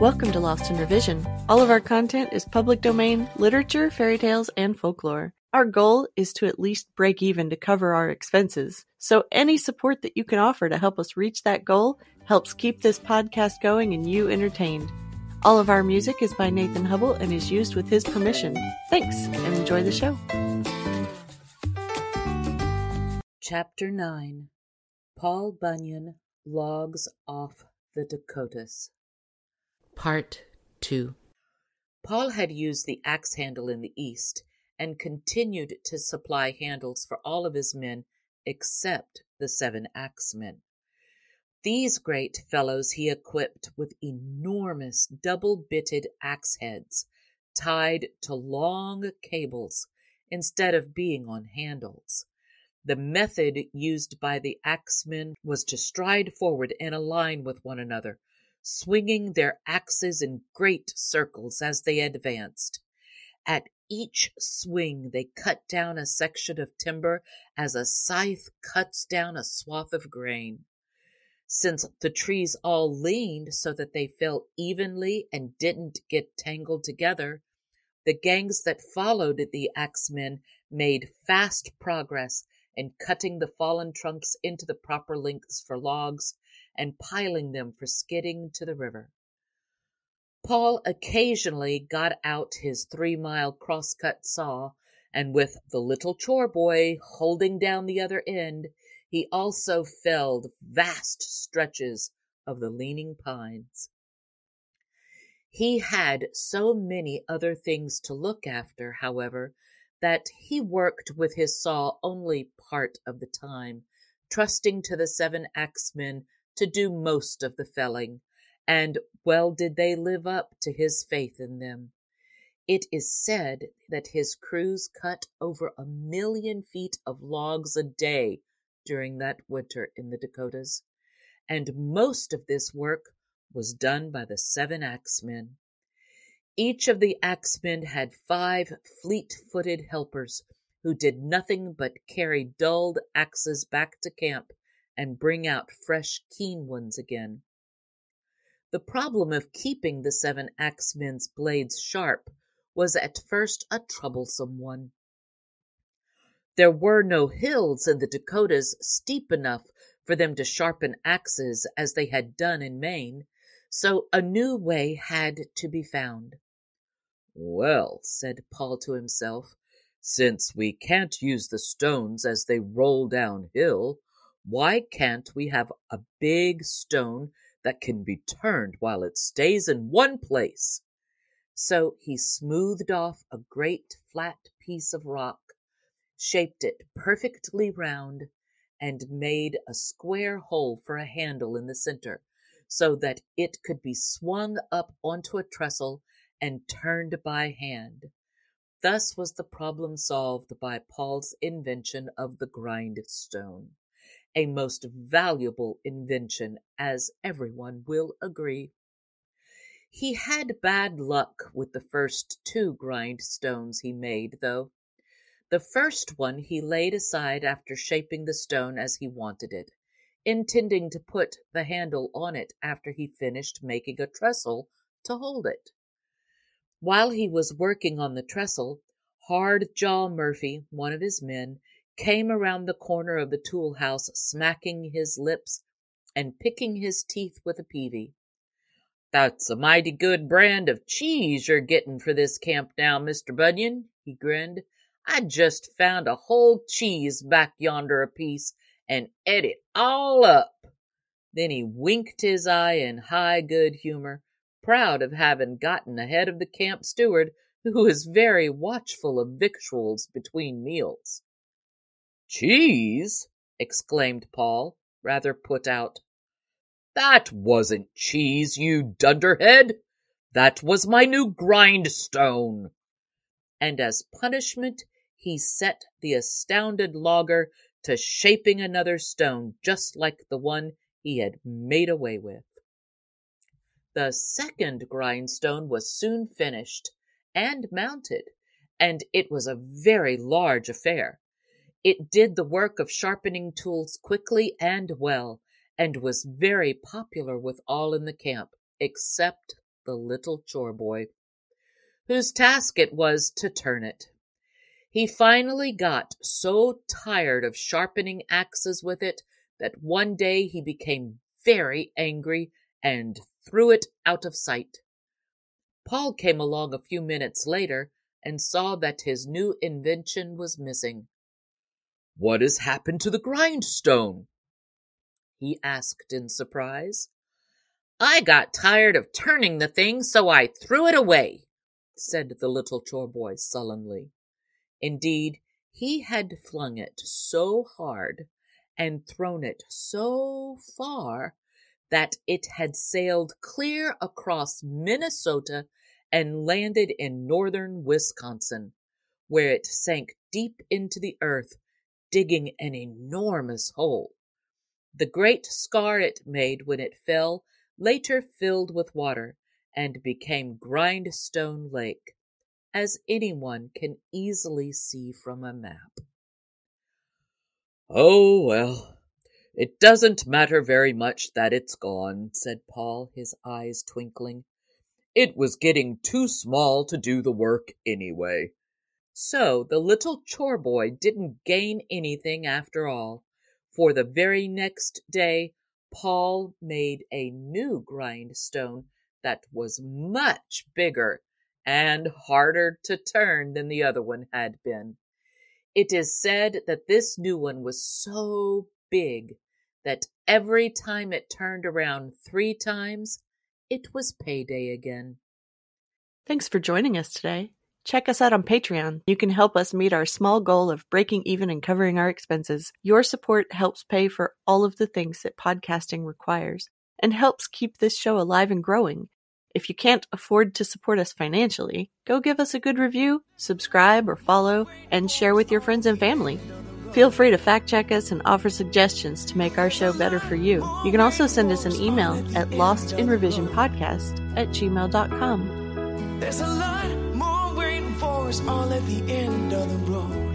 Welcome to Lost in Revision. All of our content is public domain, literature, fairy tales, and folklore. Our goal is to at least break even to cover our expenses. So any support that you can offer to help us reach that goal helps keep this podcast going and you entertained. All of our music is by Nathan Hubble and is used with his permission. Thanks and enjoy the show. Chapter 9 Paul Bunyan Logs Off the Dakotas Part 2 Paul had used the axe handle in the East and continued to supply handles for all of his men except the seven axemen. These great fellows he equipped with enormous double bitted axe heads tied to long cables instead of being on handles. The method used by the axemen was to stride forward in a line with one another, swinging their axes in great circles as they advanced. At each swing they cut down a section of timber as a scythe cuts down a swath of grain. Since the trees all leaned so that they fell evenly and didn't get tangled together, the gangs that followed the axemen made fast progress in cutting the fallen trunks into the proper lengths for logs and piling them for skidding to the river. Paul occasionally got out his three mile crosscut saw, and with the little chore boy holding down the other end, he also felled vast stretches of the leaning pines. He had so many other things to look after, however, that he worked with his saw only part of the time, trusting to the seven axemen to do most of the felling, and well did they live up to his faith in them. It is said that his crews cut over a million feet of logs a day during that winter in the Dakotas, and most of this work was done by the seven axemen. Each of the axemen had five fleet footed helpers who did nothing but carry dulled axes back to camp and bring out fresh, keen ones again. The problem of keeping the seven axemen's blades sharp was at first a troublesome one. There were no hills in the Dakotas steep enough for them to sharpen axes as they had done in Maine, so a new way had to be found. Well, said Paul to himself, since we can't use the stones as they roll downhill, why can't we have a big stone that can be turned while it stays in one place? So he smoothed off a great flat piece of rock, shaped it perfectly round, and made a square hole for a handle in the center so that it could be swung up onto a trestle and turned by hand. Thus was the problem solved by Paul's invention of the grindstone a most valuable invention, as everyone will agree. He had bad luck with the first two grindstones he made, though. The first one he laid aside after shaping the stone as he wanted it, intending to put the handle on it after he finished making a trestle to hold it. While he was working on the trestle, Hard Jaw Murphy, one of his men, came around the corner of the tool house, smacking his lips and picking his teeth with a peavey. That's a mighty good brand of cheese you're getting for this camp now, Mr. Bunyan, he grinned. I just found a whole cheese back yonder apiece and ate it all up. Then he winked his eye in high good humor, proud of having gotten ahead of the camp steward, who was very watchful of victuals between meals. Cheese? exclaimed Paul, rather put out. That wasn't cheese, you dunderhead. That was my new grindstone. And as punishment, he set the astounded logger to shaping another stone just like the one he had made away with. The second grindstone was soon finished and mounted, and it was a very large affair. It did the work of sharpening tools quickly and well, and was very popular with all in the camp, except the little chore boy, whose task it was to turn it. He finally got so tired of sharpening axes with it that one day he became very angry and threw it out of sight. Paul came along a few minutes later and saw that his new invention was missing. What has happened to the grindstone? he asked in surprise. I got tired of turning the thing, so I threw it away, said the little chore boy sullenly. Indeed, he had flung it so hard and thrown it so far that it had sailed clear across Minnesota and landed in northern Wisconsin, where it sank deep into the earth, digging an enormous hole. The great scar it made when it fell later filled with water and became Grindstone Lake, as anyone can easily see from a map. Oh, well, it doesn't matter very much that it's gone, said Paul, his eyes twinkling. It was getting too small to do the work anyway. So the little chore boy didn't gain anything after all, for the very next day Paul made a new grindstone that was much bigger and harder to turn than the other one had been. It is said that this new one was so big that every time it turned around three times, it was payday again. Thanks for joining us today. Check us out on Patreon. You can help us meet our small goal of breaking even and covering our expenses. Your support helps pay for all of the things that podcasting requires and helps keep this show alive and growing. If you can't afford to support us financially, go give us a good review, subscribe or follow, and share with your friends and family. Feel free to fact check us and offer suggestions to make our show better for you. You can also send us an email at lostinrevisionpodcast at gmail.com. There's a lot all at the end of the road.